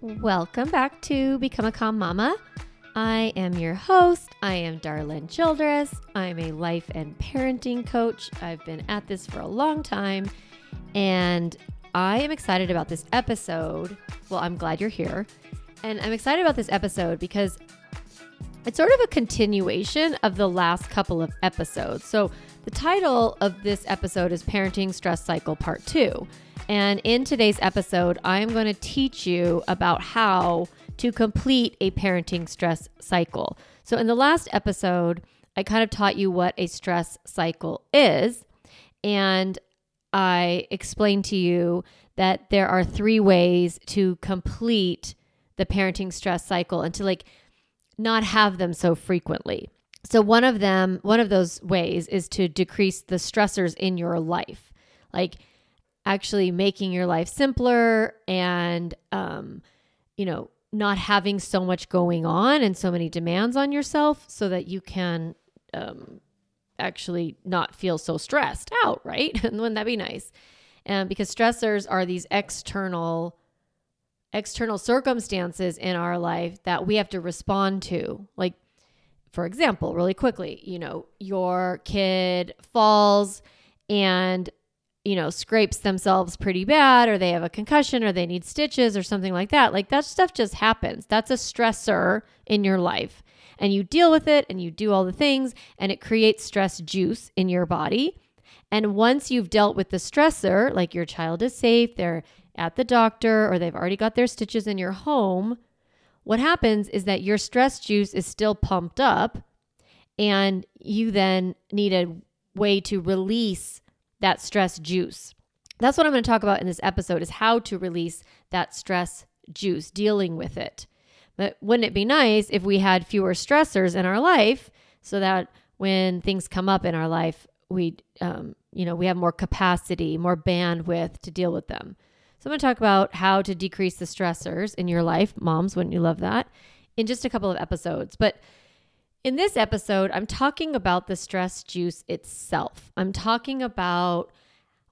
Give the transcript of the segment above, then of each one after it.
Welcome back to Become a Calm Mama. I am your host. I am Darlene Childress. I'm a life and parenting coach. I've been at this for a long time and I am excited about this episode. Well, I'm glad you're here. And I'm excited about this episode because it's sort of a continuation of the last couple of episodes. So, the title of this episode is Parenting Stress Cycle Part 2. And in today's episode, I am going to teach you about how to complete a parenting stress cycle. So, in the last episode, I kind of taught you what a stress cycle is. And I explained to you that there are three ways to complete the parenting stress cycle and to like not have them so frequently. So, one of them, one of those ways is to decrease the stressors in your life. Like, actually making your life simpler and um, you know not having so much going on and so many demands on yourself so that you can um, actually not feel so stressed out right? And wouldn't that be nice? And because stressors are these external external circumstances in our life that we have to respond to. Like for example really quickly you know your kid falls and you know, scrapes themselves pretty bad or they have a concussion or they need stitches or something like that. Like that stuff just happens. That's a stressor in your life. And you deal with it and you do all the things and it creates stress juice in your body. And once you've dealt with the stressor, like your child is safe, they're at the doctor or they've already got their stitches in your home, what happens is that your stress juice is still pumped up and you then need a way to release that stress juice. That's what I'm going to talk about in this episode is how to release that stress juice, dealing with it. But wouldn't it be nice if we had fewer stressors in our life so that when things come up in our life, we um, you know, we have more capacity, more bandwidth to deal with them. So I'm going to talk about how to decrease the stressors in your life. Moms, wouldn't you love that? In just a couple of episodes. But in this episode, I'm talking about the stress juice itself. I'm talking about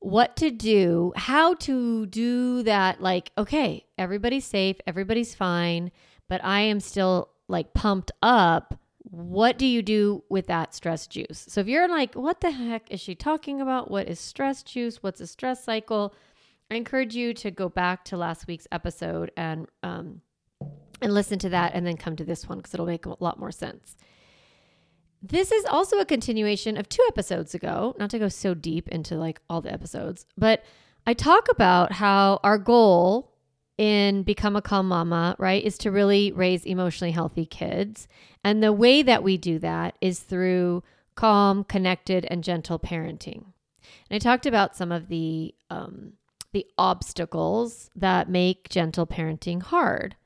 what to do, how to do that. Like, okay, everybody's safe, everybody's fine, but I am still like pumped up. What do you do with that stress juice? So, if you're like, what the heck is she talking about? What is stress juice? What's a stress cycle? I encourage you to go back to last week's episode and um, and listen to that, and then come to this one because it'll make a lot more sense. This is also a continuation of two episodes ago, not to go so deep into like all the episodes, but I talk about how our goal in Become a Calm Mama, right, is to really raise emotionally healthy kids. And the way that we do that is through calm, connected, and gentle parenting. And I talked about some of the um, the obstacles that make gentle parenting hard.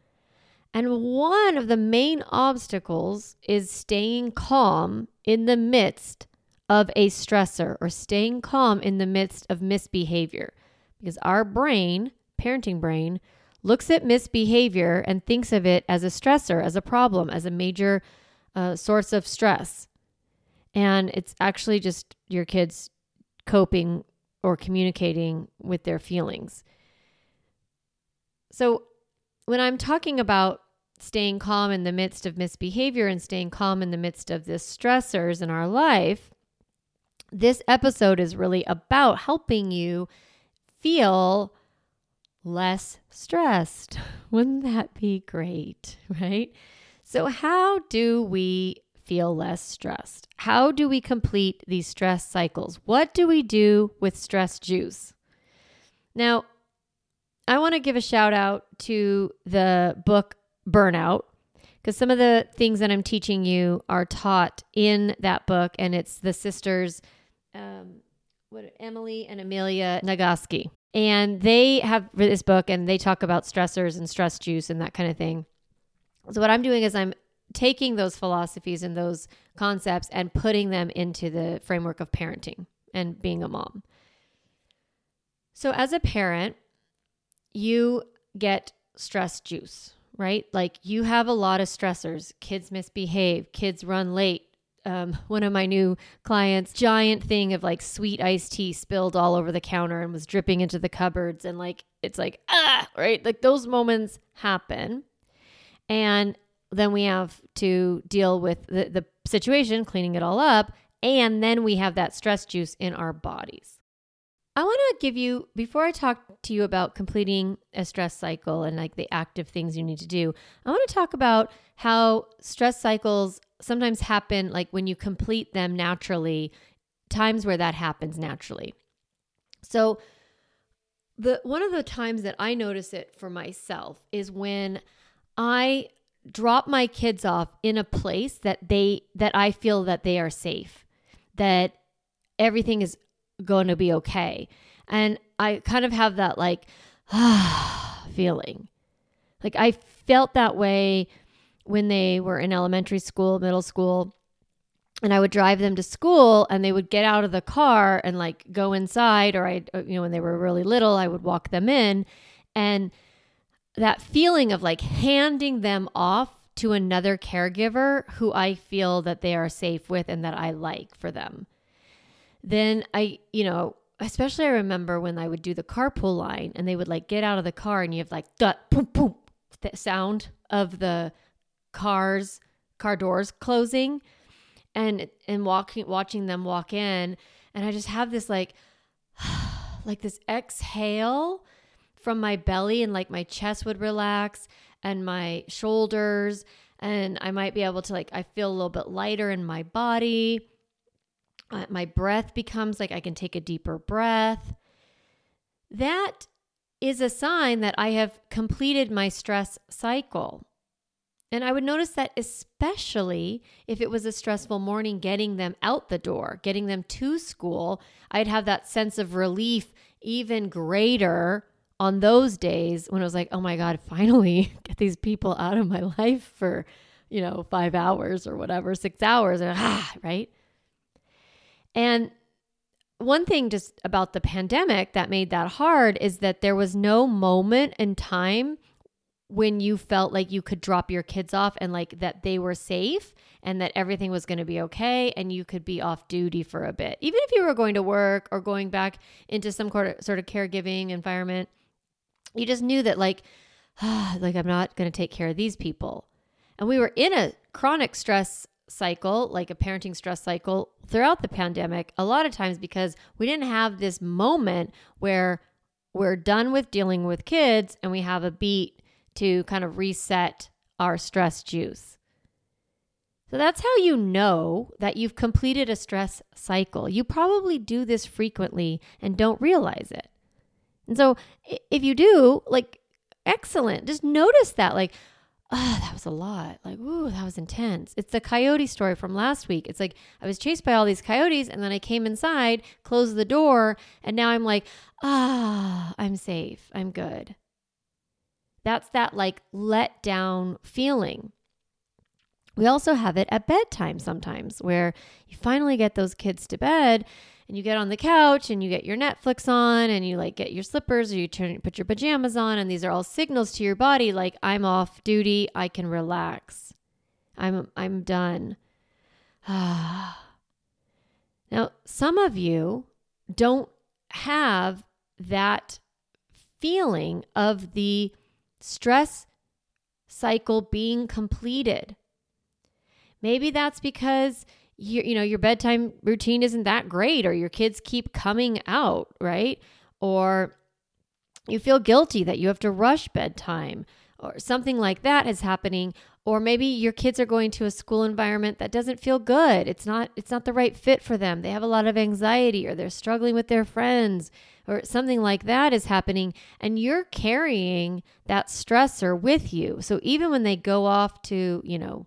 And one of the main obstacles is staying calm in the midst of a stressor or staying calm in the midst of misbehavior. Because our brain, parenting brain, looks at misbehavior and thinks of it as a stressor, as a problem, as a major uh, source of stress. And it's actually just your kids coping or communicating with their feelings. So when I'm talking about staying calm in the midst of misbehavior and staying calm in the midst of the stressors in our life, this episode is really about helping you feel less stressed. Wouldn't that be great? Right? So, how do we feel less stressed? How do we complete these stress cycles? What do we do with stress juice? Now, I want to give a shout out to the book Burnout because some of the things that I'm teaching you are taught in that book, and it's the sisters, um, what Emily and Amelia Nagoski, and they have this book, and they talk about stressors and stress juice and that kind of thing. So what I'm doing is I'm taking those philosophies and those concepts and putting them into the framework of parenting and being a mom. So as a parent, you get stress juice, right? Like you have a lot of stressors. Kids misbehave, kids run late, um, one of my new clients giant thing of like sweet iced tea spilled all over the counter and was dripping into the cupboards. And like it's like ah right? Like those moments happen. And then we have to deal with the, the situation cleaning it all up. And then we have that stress juice in our bodies I want to give you, before I talk to you about completing a stress cycle and like the active things you need to do, I want to talk about how stress cycles sometimes happen like when you complete them naturally, times where that happens naturally. So, the one of the times that I notice it for myself is when I drop my kids off in a place that they that I feel that they are safe, that everything is going to be okay. And I kind of have that like ah feeling. Like I felt that way when they were in elementary school, middle school, and I would drive them to school and they would get out of the car and like go inside or I you know when they were really little, I would walk them in and that feeling of like handing them off to another caregiver who I feel that they are safe with and that I like for them then I, you know, especially I remember when I would do the carpool line and they would like get out of the car and you have like that boom boom that sound of the cars car doors closing and and walking watching them walk in. And I just have this like like this exhale from my belly and like my chest would relax and my shoulders. And I might be able to like I feel a little bit lighter in my body uh, my breath becomes like I can take a deeper breath. That is a sign that I have completed my stress cycle. And I would notice that especially if it was a stressful morning getting them out the door, getting them to school, I'd have that sense of relief even greater on those days when it was like, oh my God, finally get these people out of my life for, you know, five hours or whatever, six hours, and, ah, right? And one thing just about the pandemic that made that hard is that there was no moment in time when you felt like you could drop your kids off and like that they were safe and that everything was going to be okay and you could be off duty for a bit. Even if you were going to work or going back into some sort of caregiving environment, you just knew that like like I'm not going to take care of these people. And we were in a chronic stress cycle, like a parenting stress cycle throughout the pandemic, a lot of times because we didn't have this moment where we're done with dealing with kids and we have a beat to kind of reset our stress juice. So that's how you know that you've completed a stress cycle. You probably do this frequently and don't realize it. And so if you do, like, excellent. Just notice that, like, oh, that was a lot. Like, ooh, that was intense. It's the coyote story from last week. It's like I was chased by all these coyotes and then I came inside, closed the door, and now I'm like, ah, I'm safe. I'm good. That's that like let down feeling. We also have it at bedtime sometimes where you finally get those kids to bed and you get on the couch and you get your Netflix on and you like get your slippers or you turn put your pajamas on and these are all signals to your body like I'm off duty, I can relax. I'm I'm done. now, some of you don't have that feeling of the stress cycle being completed. Maybe that's because you, you know your bedtime routine isn't that great or your kids keep coming out right? Or you feel guilty that you have to rush bedtime or something like that is happening or maybe your kids are going to a school environment that doesn't feel good. It's not it's not the right fit for them. They have a lot of anxiety or they're struggling with their friends or something like that is happening and you're carrying that stressor with you. So even when they go off to you know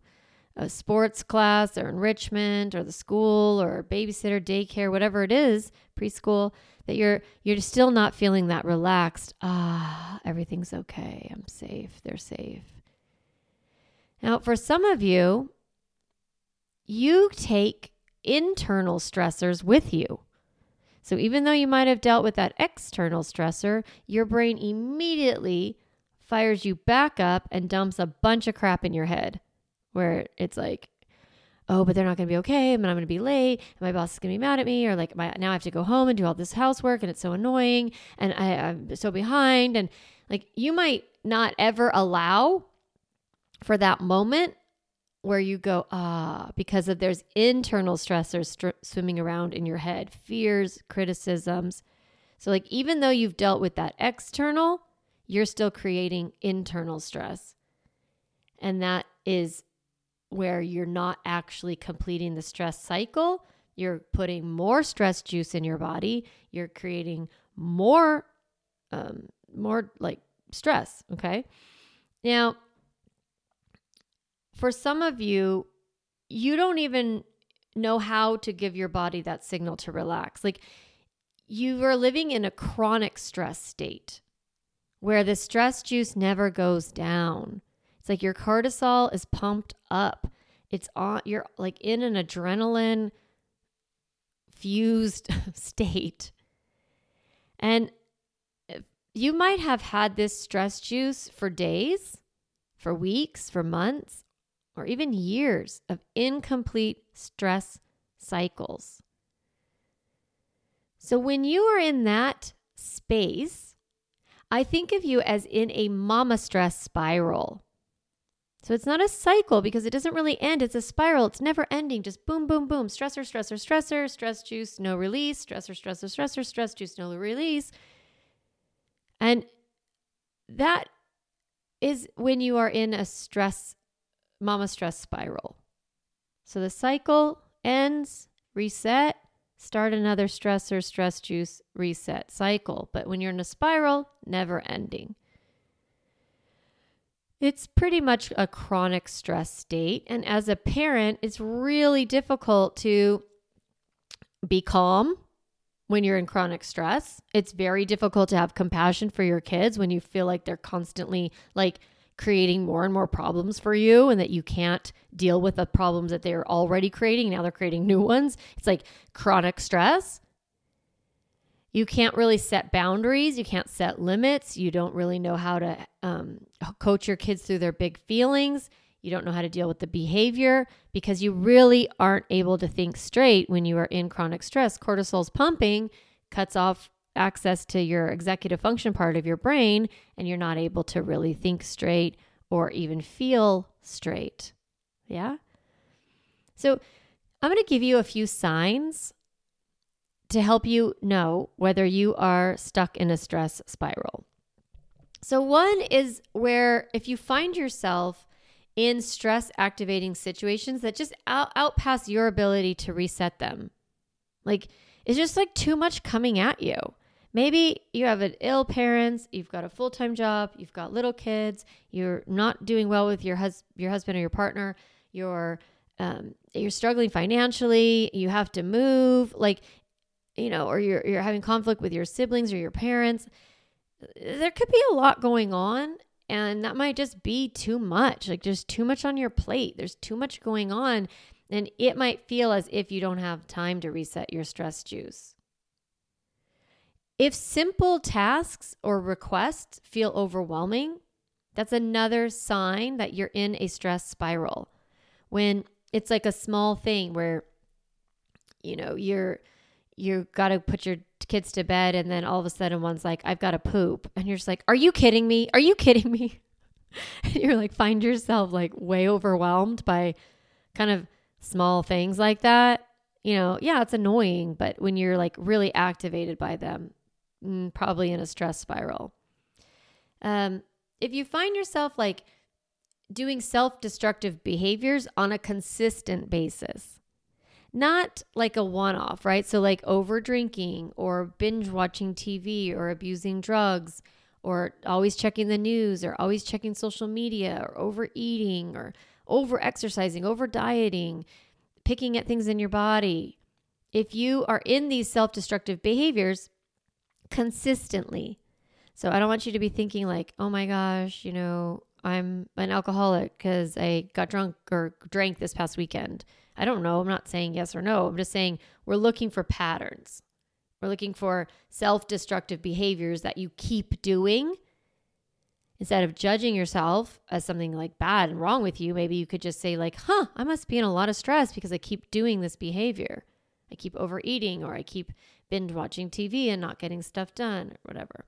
a sports class or enrichment or the school or babysitter daycare whatever it is preschool that you're you're still not feeling that relaxed ah everything's okay. I'm safe. They're safe. Now for some of you you take internal stressors with you. So even though you might have dealt with that external stressor your brain immediately fires you back up and dumps a bunch of crap in your head where it's like, oh, but they're not going to be okay, and I'm going to be late, and my boss is going to be mad at me, or like my, now I have to go home and do all this housework, and it's so annoying, and I, I'm so behind, and like you might not ever allow for that moment where you go ah because of there's internal stressors str- swimming around in your head, fears, criticisms. So like even though you've dealt with that external, you're still creating internal stress. And that is where you're not actually completing the stress cycle. You're putting more stress juice in your body. You're creating more, um, more like stress. Okay. Now, for some of you, you don't even know how to give your body that signal to relax. Like you are living in a chronic stress state where the stress juice never goes down. It's like your cortisol is pumped up. It's on you're like in an adrenaline fused state. And you might have had this stress juice for days, for weeks, for months, or even years of incomplete stress cycles. So when you are in that space, I think of you as in a mama stress spiral. So it's not a cycle because it doesn't really end. It's a spiral. It's never ending. Just boom, boom, boom. Stressor, stressor, stressor, stress juice, no release. Stressor, stressor, stressor, stress juice, no release. And that is when you are in a stress, mama stress spiral. So the cycle ends, reset, start another stressor, stress juice, reset cycle. But when you're in a spiral, never ending. It's pretty much a chronic stress state. And as a parent, it's really difficult to be calm when you're in chronic stress. It's very difficult to have compassion for your kids when you feel like they're constantly like creating more and more problems for you and that you can't deal with the problems that they're already creating. Now they're creating new ones. It's like chronic stress. You can't really set boundaries. You can't set limits. You don't really know how to um, coach your kids through their big feelings. You don't know how to deal with the behavior because you really aren't able to think straight when you are in chronic stress. Cortisol's pumping cuts off access to your executive function part of your brain, and you're not able to really think straight or even feel straight. Yeah? So, I'm going to give you a few signs to help you know whether you are stuck in a stress spiral. So, one is where if you find yourself in stress activating situations that just out, outpass your ability to reset them, like it's just like too much coming at you. Maybe you have an ill parents, you've got a full time job, you've got little kids, you're not doing well with your hus- your husband or your partner, you're um, you're struggling financially, you have to move, like you know, or you're you're having conflict with your siblings or your parents, there could be a lot going on and that might just be too much. Like there's too much on your plate. There's too much going on and it might feel as if you don't have time to reset your stress juice. If simple tasks or requests feel overwhelming, that's another sign that you're in a stress spiral. When it's like a small thing where you know, you're you got to put your kids to bed and then all of a sudden one's like i've got to poop. And you're just like are you kidding me? Are you kidding me? And you're like find yourself like way overwhelmed by kind of small things like that. You know yeah it's annoying but when you're like really activated by them mm, probably in a stress spiral. Um if you find yourself like doing self-destructive behaviors on a consistent basis not like a one off, right? So, like over drinking or binge watching TV or abusing drugs or always checking the news or always checking social media or overeating or over exercising, over dieting, picking at things in your body. If you are in these self destructive behaviors consistently, so I don't want you to be thinking like, oh my gosh, you know, I'm an alcoholic because I got drunk or drank this past weekend. I don't know. I'm not saying yes or no. I'm just saying we're looking for patterns. We're looking for self destructive behaviors that you keep doing instead of judging yourself as something like bad and wrong with you, maybe you could just say, like, huh, I must be in a lot of stress because I keep doing this behavior. I keep overeating or I keep binge watching TV and not getting stuff done or whatever.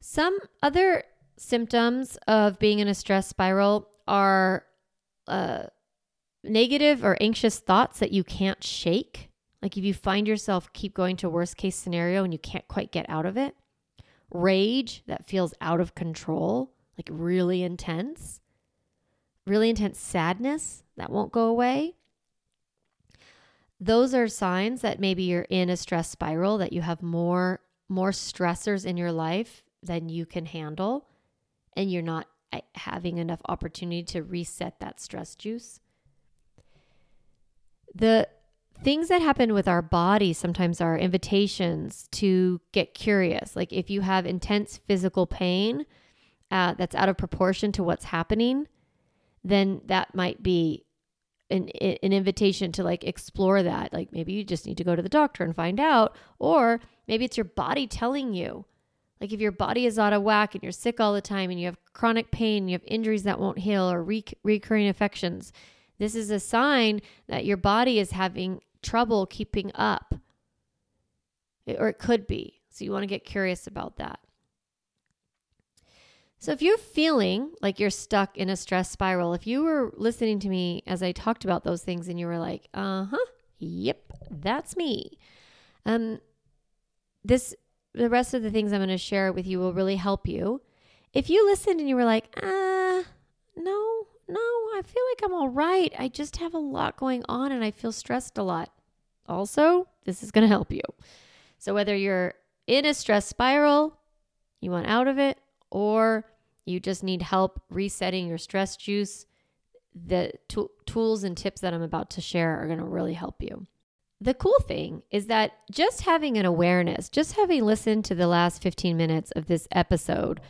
Some other symptoms of being in a stress spiral are uh, negative or anxious thoughts that you can't shake. Like if you find yourself keep going to worst case scenario and you can't quite get out of it. Rage that feels out of control, like really intense. Really intense sadness that won't go away. Those are signs that maybe you're in a stress spiral, that you have more more stressors in your life than you can handle and you're not eh, having enough opportunity to reset that stress juice. The things that happen with our body sometimes are invitations to get curious. Like if you have intense physical pain uh, that's out of proportion to what's happening, then that might be an, an invitation to like explore that. Like maybe you just need to go to the doctor and find out, or maybe it's your body telling you. Like if your body is out of whack and you're sick all the time and you have chronic pain, you have injuries that won't heal or re- recurring infections, this is a sign that your body is having trouble keeping up. It, or it could be. So you want to get curious about that. So if you're feeling like you're stuck in a stress spiral, if you were listening to me as I talked about those things and you were like, "Uh-huh, yep, that's me." Um this the rest of the things I'm going to share with you will really help you. If you listened and you were like, "Uh, no, no, I feel like I'm all right. I just have a lot going on and I feel stressed a lot." Also, this is going to help you. So whether you're in a stress spiral, you want out of it, or you just need help resetting your stress juice, the t- tools and tips that I'm about to share are going to really help you. The cool thing is that just having an awareness, just having listened to the last 15 minutes of this episode,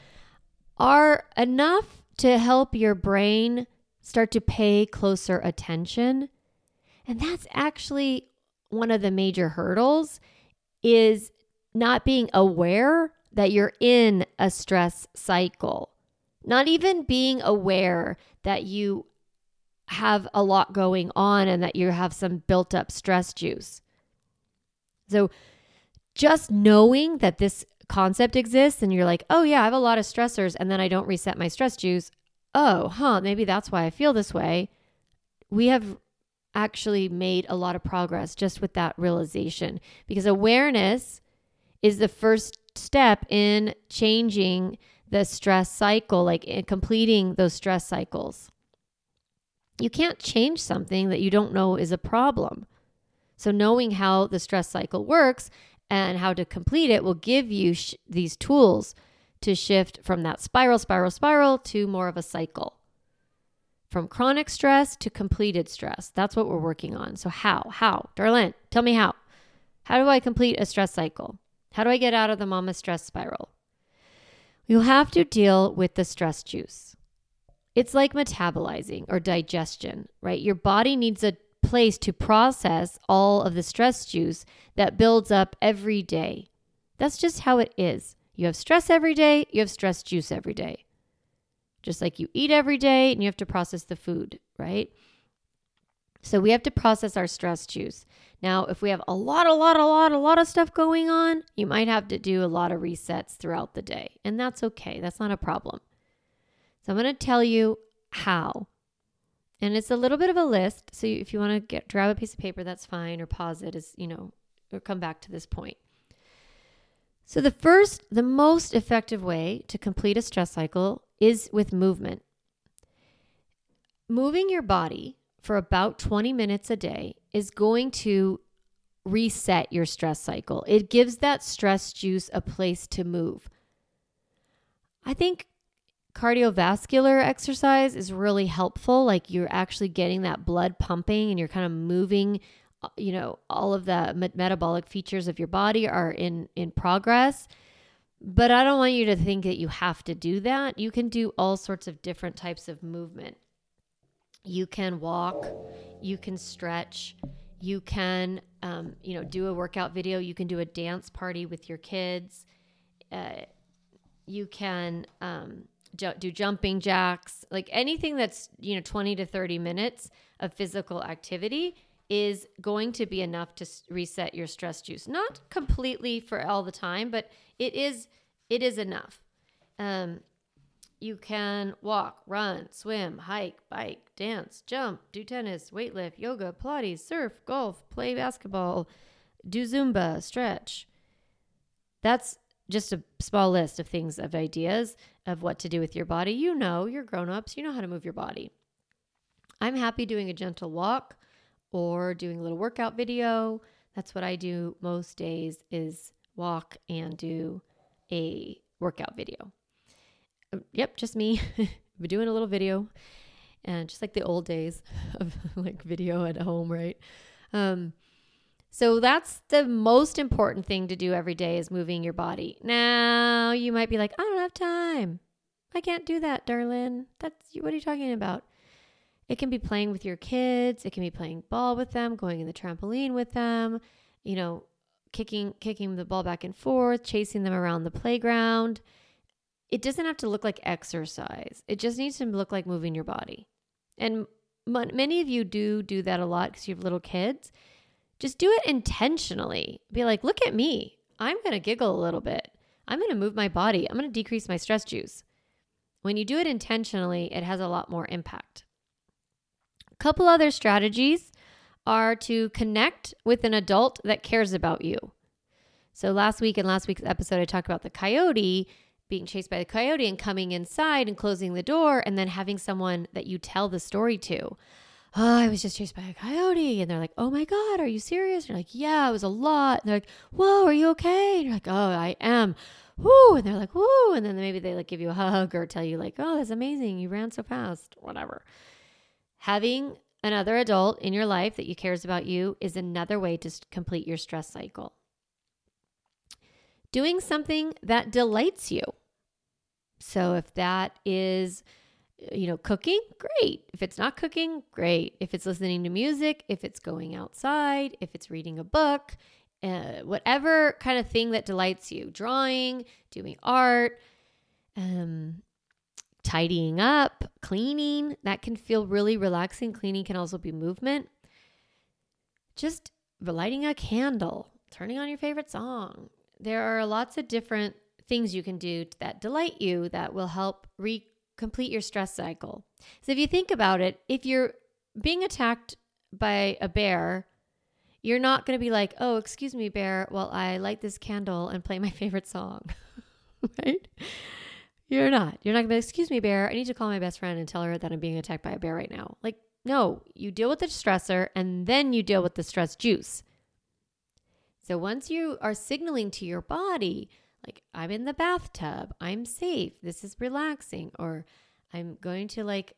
are enough to help your brain start to pay closer attention. And that's actually one of the major hurdles is not being aware that you're in a stress cycle. Not even being aware that you have a lot going on and that you have some built up stress juice. So, just knowing that this concept exists and you're like, oh, yeah, I have a lot of stressors and then I don't reset my stress juice. Oh, huh, maybe that's why I feel this way. We have actually made a lot of progress just with that realization because awareness is the first step in changing the stress cycle, like eh, completing those stress cycles. You can't change something that you don't know is a problem. So, knowing how the stress cycle works and how to complete it will give you sh- these tools to shift from that spiral, spiral, spiral to more of a cycle. From chronic stress to completed stress. That's what we're working on. So, how? How? Darlene, tell me how. How do I complete a stress cycle? How do I get out of the mama stress spiral? You'll have to deal with the stress juice. It's like metabolizing or digestion, right? Your body needs a place to process all of the stress juice that builds up every day. That's just how it is. You have stress every day, you have stress juice every day. Just like you eat every day and you have to process the food, right? So we have to process our stress juice. Now, if we have a lot, a lot, a lot, a lot of stuff going on, you might have to do a lot of resets throughout the day. And that's okay. That's not a problem. So I'm going to tell you how. And it's a little bit of a list. So if you want to get grab a piece of paper, that's fine, or pause it as, you know, or come back to this point. So the first, the most effective way to complete a stress cycle is with movement. Moving your body for about 20 minutes a day is going to reset your stress cycle. It gives that stress juice a place to move. I think cardiovascular exercise is really helpful. Like you're actually getting that blood pumping and you're kind of moving, uh, you know, all of the metabolic features of your body are in in progress. But I don't want you to think that you have to do that. You can do all sorts of different types of movement. You can walk, you can stretch, you can, um, you know, do a workout video. You can do a dance party with your kids. Uh, you can um, do jumping jacks, like anything that's, you know, 20 to 30 minutes of physical activity is going to be enough to reset your stress juice. Not completely for all the time, but it is it is enough. Um, you can walk, run, swim, hike, bike, dance, jump, do tennis, weightlift, yoga, Pilates, surf, golf, play basketball, do Zumba, stretch. That's just a small list of things, of ideas of what to do with your body. You know, you're grown ups, you know how to move your body. I'm happy doing a gentle walk or doing a little workout video. That's what I do most days is walk and do a workout video. Uh, Yep, just me. Doing a little video and just like the old days of like video at home, right? Um so that's the most important thing to do every day is moving your body. Now, you might be like, "I don't have time. I can't do that, Darlene." That's what are you talking about? It can be playing with your kids, it can be playing ball with them, going in the trampoline with them, you know, kicking kicking the ball back and forth, chasing them around the playground. It doesn't have to look like exercise. It just needs to look like moving your body. And many of you do do that a lot because you have little kids. Just do it intentionally. Be like, look at me. I'm going to giggle a little bit. I'm going to move my body. I'm going to decrease my stress juice. When you do it intentionally, it has a lot more impact. A couple other strategies are to connect with an adult that cares about you. So last week in last week's episode, I talked about the coyote being chased by the coyote and coming inside and closing the door, and then having someone that you tell the story to. Oh, I was just chased by a coyote. And they're like, Oh my God, are you serious? And you're like, Yeah, it was a lot. And they're like, Whoa, are you okay? And you're like, Oh, I am. Woo. And they're like, Woo. And then maybe they like give you a hug or tell you, like, Oh, that's amazing. You ran so fast, whatever. Having another adult in your life that you cares about you is another way to complete your stress cycle. Doing something that delights you. So if that is, you know, cooking, great. If it's not cooking, great. If it's listening to music, if it's going outside, if it's reading a book, uh, whatever kind of thing that delights you, drawing, doing art, um, tidying up, cleaning, that can feel really relaxing. Cleaning can also be movement. Just lighting a candle, turning on your favorite song. There are lots of different things you can do that delight you that will help re complete your stress cycle. So if you think about it, if you're being attacked by a bear, you're not going to be like, "Oh, excuse me, bear, while I light this candle and play my favorite song." right? You're not. You're not going to be, "Excuse me, bear, I need to call my best friend and tell her that I'm being attacked by a bear right now." Like, no, you deal with the stressor and then you deal with the stress juice. So once you are signaling to your body, like I'm in the bathtub, I'm safe, this is relaxing, or I'm going to like,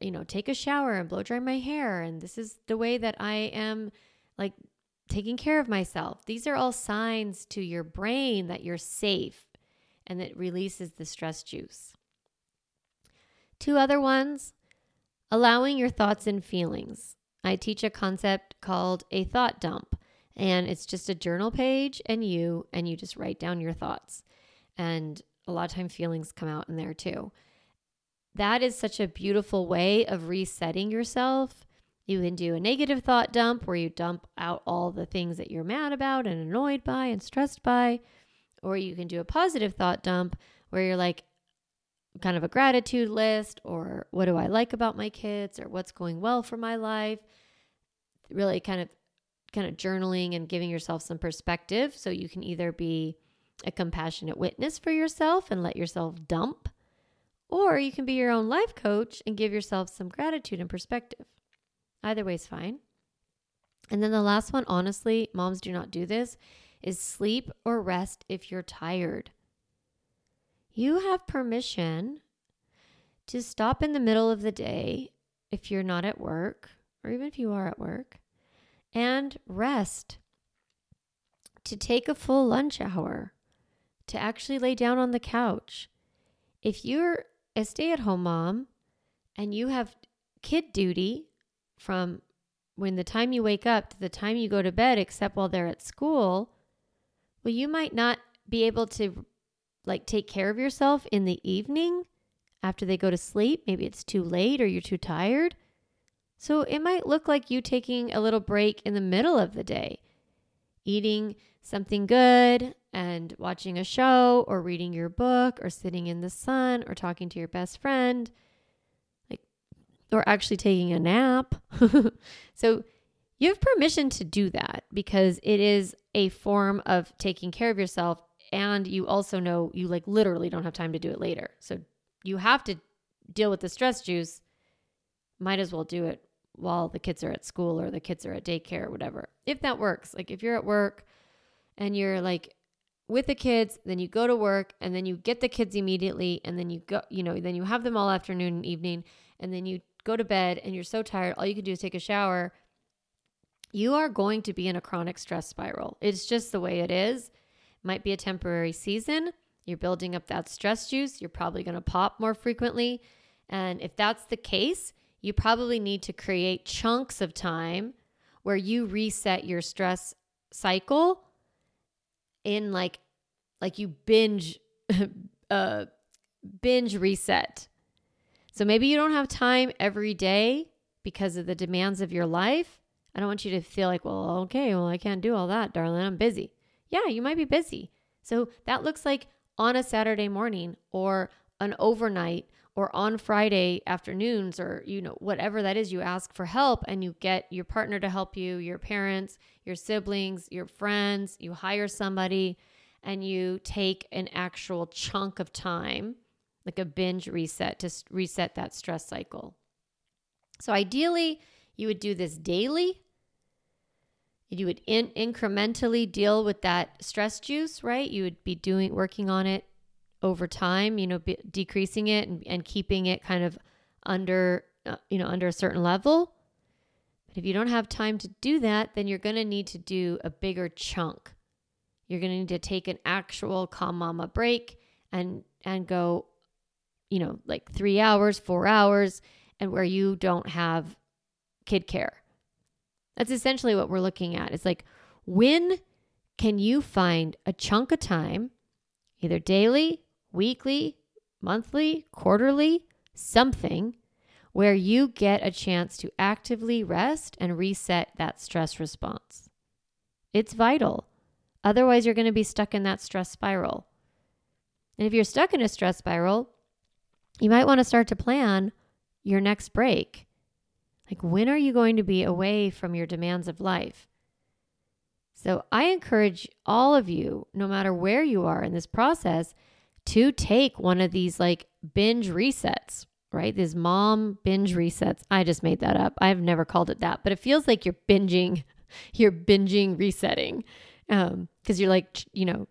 you know, take a shower and blow dry my hair, and this is the way that I am like taking care of myself. These are all signs to your brain that you're safe and that releases the stress juice. Two other ones allowing your thoughts and feelings. I teach a concept called a thought dump and it's just a journal page and you and you just write down your thoughts. And a lot of time feelings come out in there too. That is such a beautiful way of resetting yourself. You can do a negative thought dump where you dump out all the things that you're mad about and annoyed by and stressed by. Or you can do a positive thought dump where you're like kind of a gratitude list or what do i like about my kids or what's going well for my life? Really kind of kind of journaling and giving yourself some perspective so you can either be a compassionate witness for yourself and let yourself dump or you can be your own life coach and give yourself some gratitude and perspective. Either way is fine. And then the last one honestly moms do not do this is sleep or rest if you're tired. You have permission to stop in the middle of the day if you're not at work or even if you are at work and rest, to take a full lunch hour, to actually lay down on the couch. If you're a stay at home mom and you have kid duty from when the time you wake up to the time you go to bed, except while they're at school, well, you might not be able to like take care of yourself in the evening after they go to sleep. Maybe it's too late or you're too tired. So it might look like you taking a little break in the middle of the day, eating something good and watching a show or reading your book or sitting in the sun or talking to your best friend like or actually taking a nap. so you have permission to do that because it is a form of taking care of yourself and you also know you like literally don't have time to do it later. So you have to deal with the stress juice. Might as well do it while the kids are at school or the kids are at daycare or whatever. If that works. Like if you're at work and you're like with the kids, then you go to work and then you get the kids immediately and then you go, you know, then you have them all afternoon and evening and then you go to bed and you're so tired, all you can do is take a shower. You are going to be in a chronic stress spiral. It's just the way it is. Might be a temporary season. You're building up that stress juice. You're probably going to pop more frequently. And if that's the case, you probably need to create chunks of time where you reset your stress cycle in like like you binge uh binge reset. So maybe you don't have time every day because of the demands of your life. I don't want you to feel like, well, okay, well, I can't do all that, Darlene. I'm busy. Yeah, you might be busy. So that looks like on a Saturday morning or an overnight or on Friday afternoons or you know whatever that is you ask for help and you get your partner to help you, your parents, your siblings, your friends, you hire somebody and you take an actual chunk of time like a binge reset to reset that stress cycle. So ideally, you would do this daily. You would in- incrementally deal with that stress juice, right? You would be doing working on it over time, you know, decreasing it and, and keeping it kind of under, uh, you know, under a certain level. But if you don't have time to do that, then you're going to need to do a bigger chunk. You're going to need to take an actual calm mama break and and go, you know, like 3 hours, 4 hours and where you don't have kid care. That's essentially what we're looking at. It's like when can you find a chunk of time either daily weekly, monthly, quarterly, something where you get a chance to actively rest and reset that stress response. It's vital. Otherwise, you're going to be stuck in that stress spiral. And if you're stuck in a stress spiral, you might want to start to plan your next break. Like, when are you going to be away from your demands of life? So, I encourage all of you, no matter where you are in this process, to take one of these like binge resets, right? These mom binge resets. I just made that up. I've never called it that, but it feels like you're binging, you're binging resetting. Um, because you're like, you know,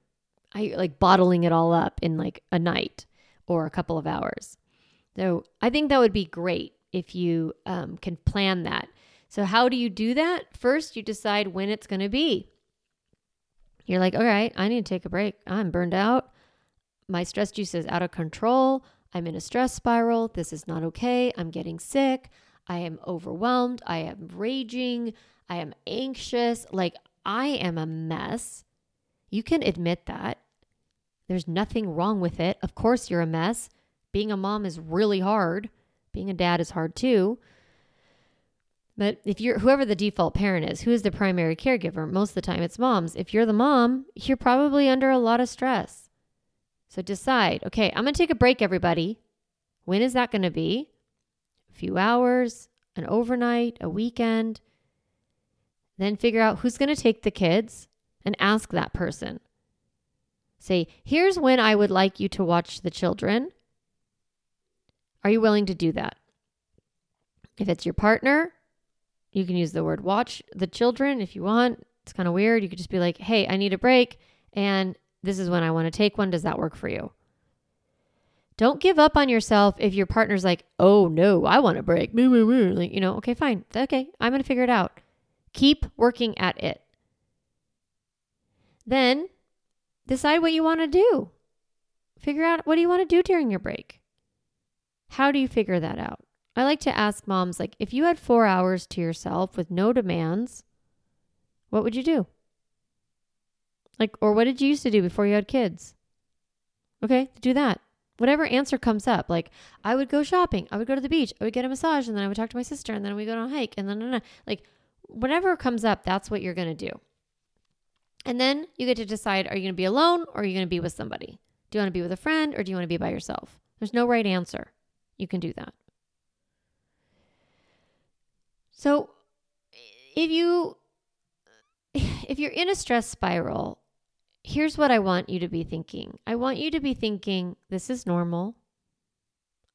I like bottling it all up in like a night or a couple of hours. So I think that would be great if you um, can plan that. So, how do you do that? First, you decide when it's going to be. You're like, all right, I need to take a break. I'm burned out my stress juice is out of control. I'm in a stress spiral. This is not okay. I'm getting sick. I am overwhelmed. I am raging. I am anxious. Like, I am a mess. You can admit that. There's nothing wrong with it. Of course, you're a mess. Being a mom is really hard. Being a dad is hard too. But if you're whoever the default parent is, who is the primary caregiver? Most of the time it's moms. If you're the mom, you're probably under a lot of stress. So decide, okay, I'm going to take a break, everybody. When is that going to be? A few hours, an overnight, a weekend. Then figure out who's going to take the kids and ask that person. Say, here's when I would like you to watch the children. Are you willing to do that? If it's your partner, you can use the word watch the children if you want. It's kind of weird. You could just be like, hey, I need a break. And this is when I want to take one. Does that work for you? Don't give up on yourself if your partner's like, oh no, I want a break. Like, you know, okay, fine. Okay, I'm going to figure it out. Keep working at it. Then decide what you want to do. Figure out what do you want to do during your break? How do you figure that out? I like to ask moms, like, if you had four hours to yourself with no demands, what would you do? Like, or what did you used to do before you had kids? Okay, do that. Whatever answer comes up, like I would go shopping, I would go to the beach, I would get a massage, and then I would talk to my sister, and then we go on a hike, and then like whatever comes up, that's what you're gonna do. And then you get to decide are you gonna be alone or are you gonna be with somebody? Do you wanna be with a friend or do you wanna be by yourself? There's no right answer. You can do that. So if you if you're in a stress spiral, here's what I want you to be thinking. I want you to be thinking, this is normal.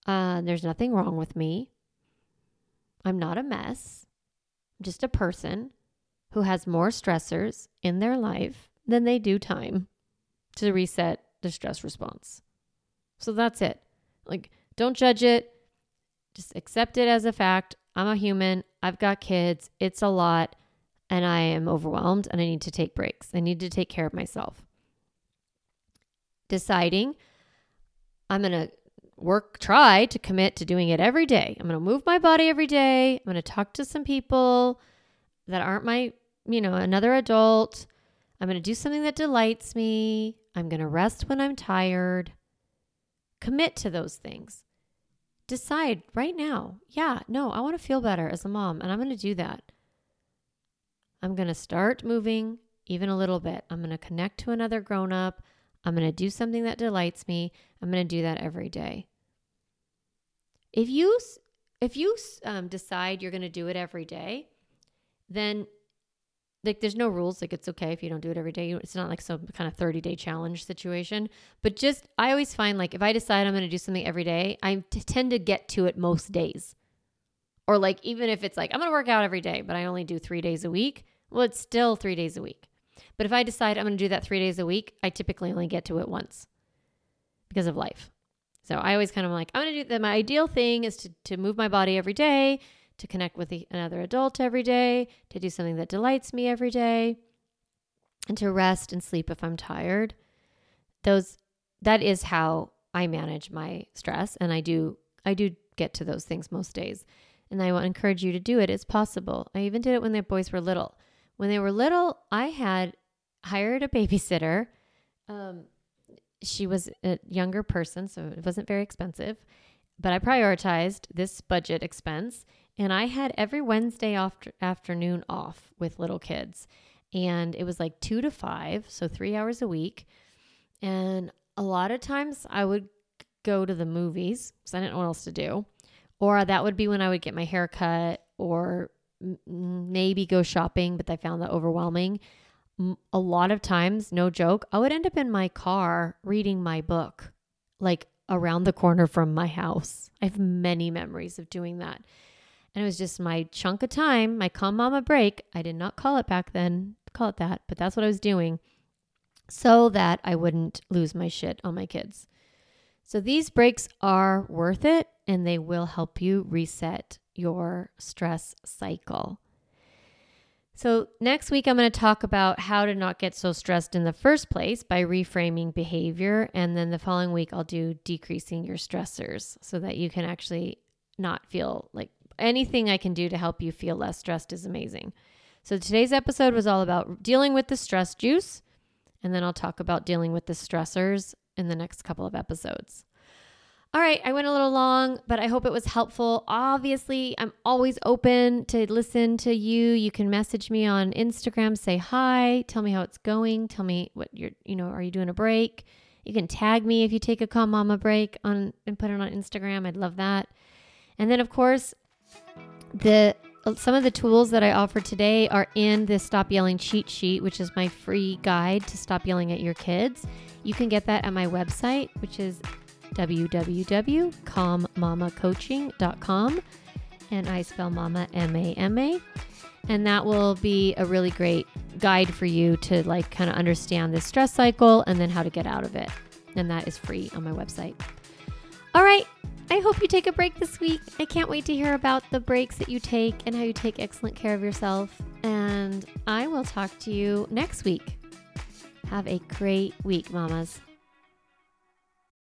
Uh, there's nothing wrong with me. I'm not a mess. I'm just a person who has more stressors in their life than they do time to reset the stress response. So that's it. Like, don't judge it. Just accept it as a fact. I'm a human. I've got kids. It's a lot and I am overwhelmed and I need to take breaks. I need to take care of myself. Deciding I'm going to work, try to commit to doing it every day. I'm going to move my body every day. I'm going to talk to some people that aren't my, you know, another adult. I'm going to do something that delights me. I'm going to rest when I'm tired. Commit to those things. Decide right now, yeah, no, I want to feel better as a mom, and I'm going to do that. I'm going to start moving even a little bit. I'm going to connect to another grown up. I'm going to do something that delights me. I'm going to do that every day. If you if you um, decide you're going to do it every day, then like there's no rules like it's okay if you don't do it every day it's not like some kind of 30 day challenge situation but just i always find like if i decide i'm going to do something every day I t- tend to get to it most days or like, even if it's like, I'm going to work out every day, but I only do three days a week, well, it's still three days a week. But if I decide I'm going to do that three days a week, I typically only get to it once because of life. So I always kind of like, I'm going to do that. My ideal thing is to, to move my body every day, to connect with the, another adult every day, to do something that delights me every day, and to rest and sleep if I'm tired. Those, that is how I manage my stress. And I do, I do get to those things most days and I will encourage you to do it. It's possible. I even did it when the boys were little. When they were little, I had hired a babysitter. Um, she was a younger person, so it wasn't very expensive, but I prioritized this budget expense. And I had every Wednesday after, afternoon off with little kids. And it was like two to five, so three hours a week. And a lot of times I would go to the movies because I didn't know what else to do. Or that would be when I would get my hair cut or maybe go shopping, but I found that overwhelming. A lot of times, no joke, I would end up in my car reading my book, like around the corner from my house. I have many memories of doing that. And it was just my chunk of time, my calm mama break. I did not call it back then, call it that, but that's what I was doing so that I wouldn't lose my shit on my kids. So these breaks are worth it and they will help you reset your stress cycle. So, next week, I'm going to talk about how to not get so stressed in the first place by reframing behavior. And then the following week, I'll do decreasing your stressors so that you can actually not feel like anything I can do to help you feel less stressed is amazing. So, today's episode was all about dealing with the stress juice. And then I'll talk about dealing with the stressors in the next couple of episodes. All right, I went a little long, but I hope it was helpful. Obviously, I'm always open to listen to you. You can message me on Instagram, say hi, tell me how it's going, tell me what you're, you know, are you doing a break? You can tag me if you take a Calm Mama break on and put it on Instagram. I'd love that. And then of course, the Uh, some of the tools that I offer today are in the Stop Yelling cheat sheet, which is my free guide to stop yelling at your kids. You can get that at my website, which is www.calmmamacoaching.com. And I spell mama M A M A. And that will be a really great guide for you to like kind of understand the stress cycle and then how to get out of it. And that is free on my website. All right. I hope you take a break this week. I can't wait to hear about the breaks that you take and how you take excellent care of yourself. And I will talk to you next week. Have a great week, mamas.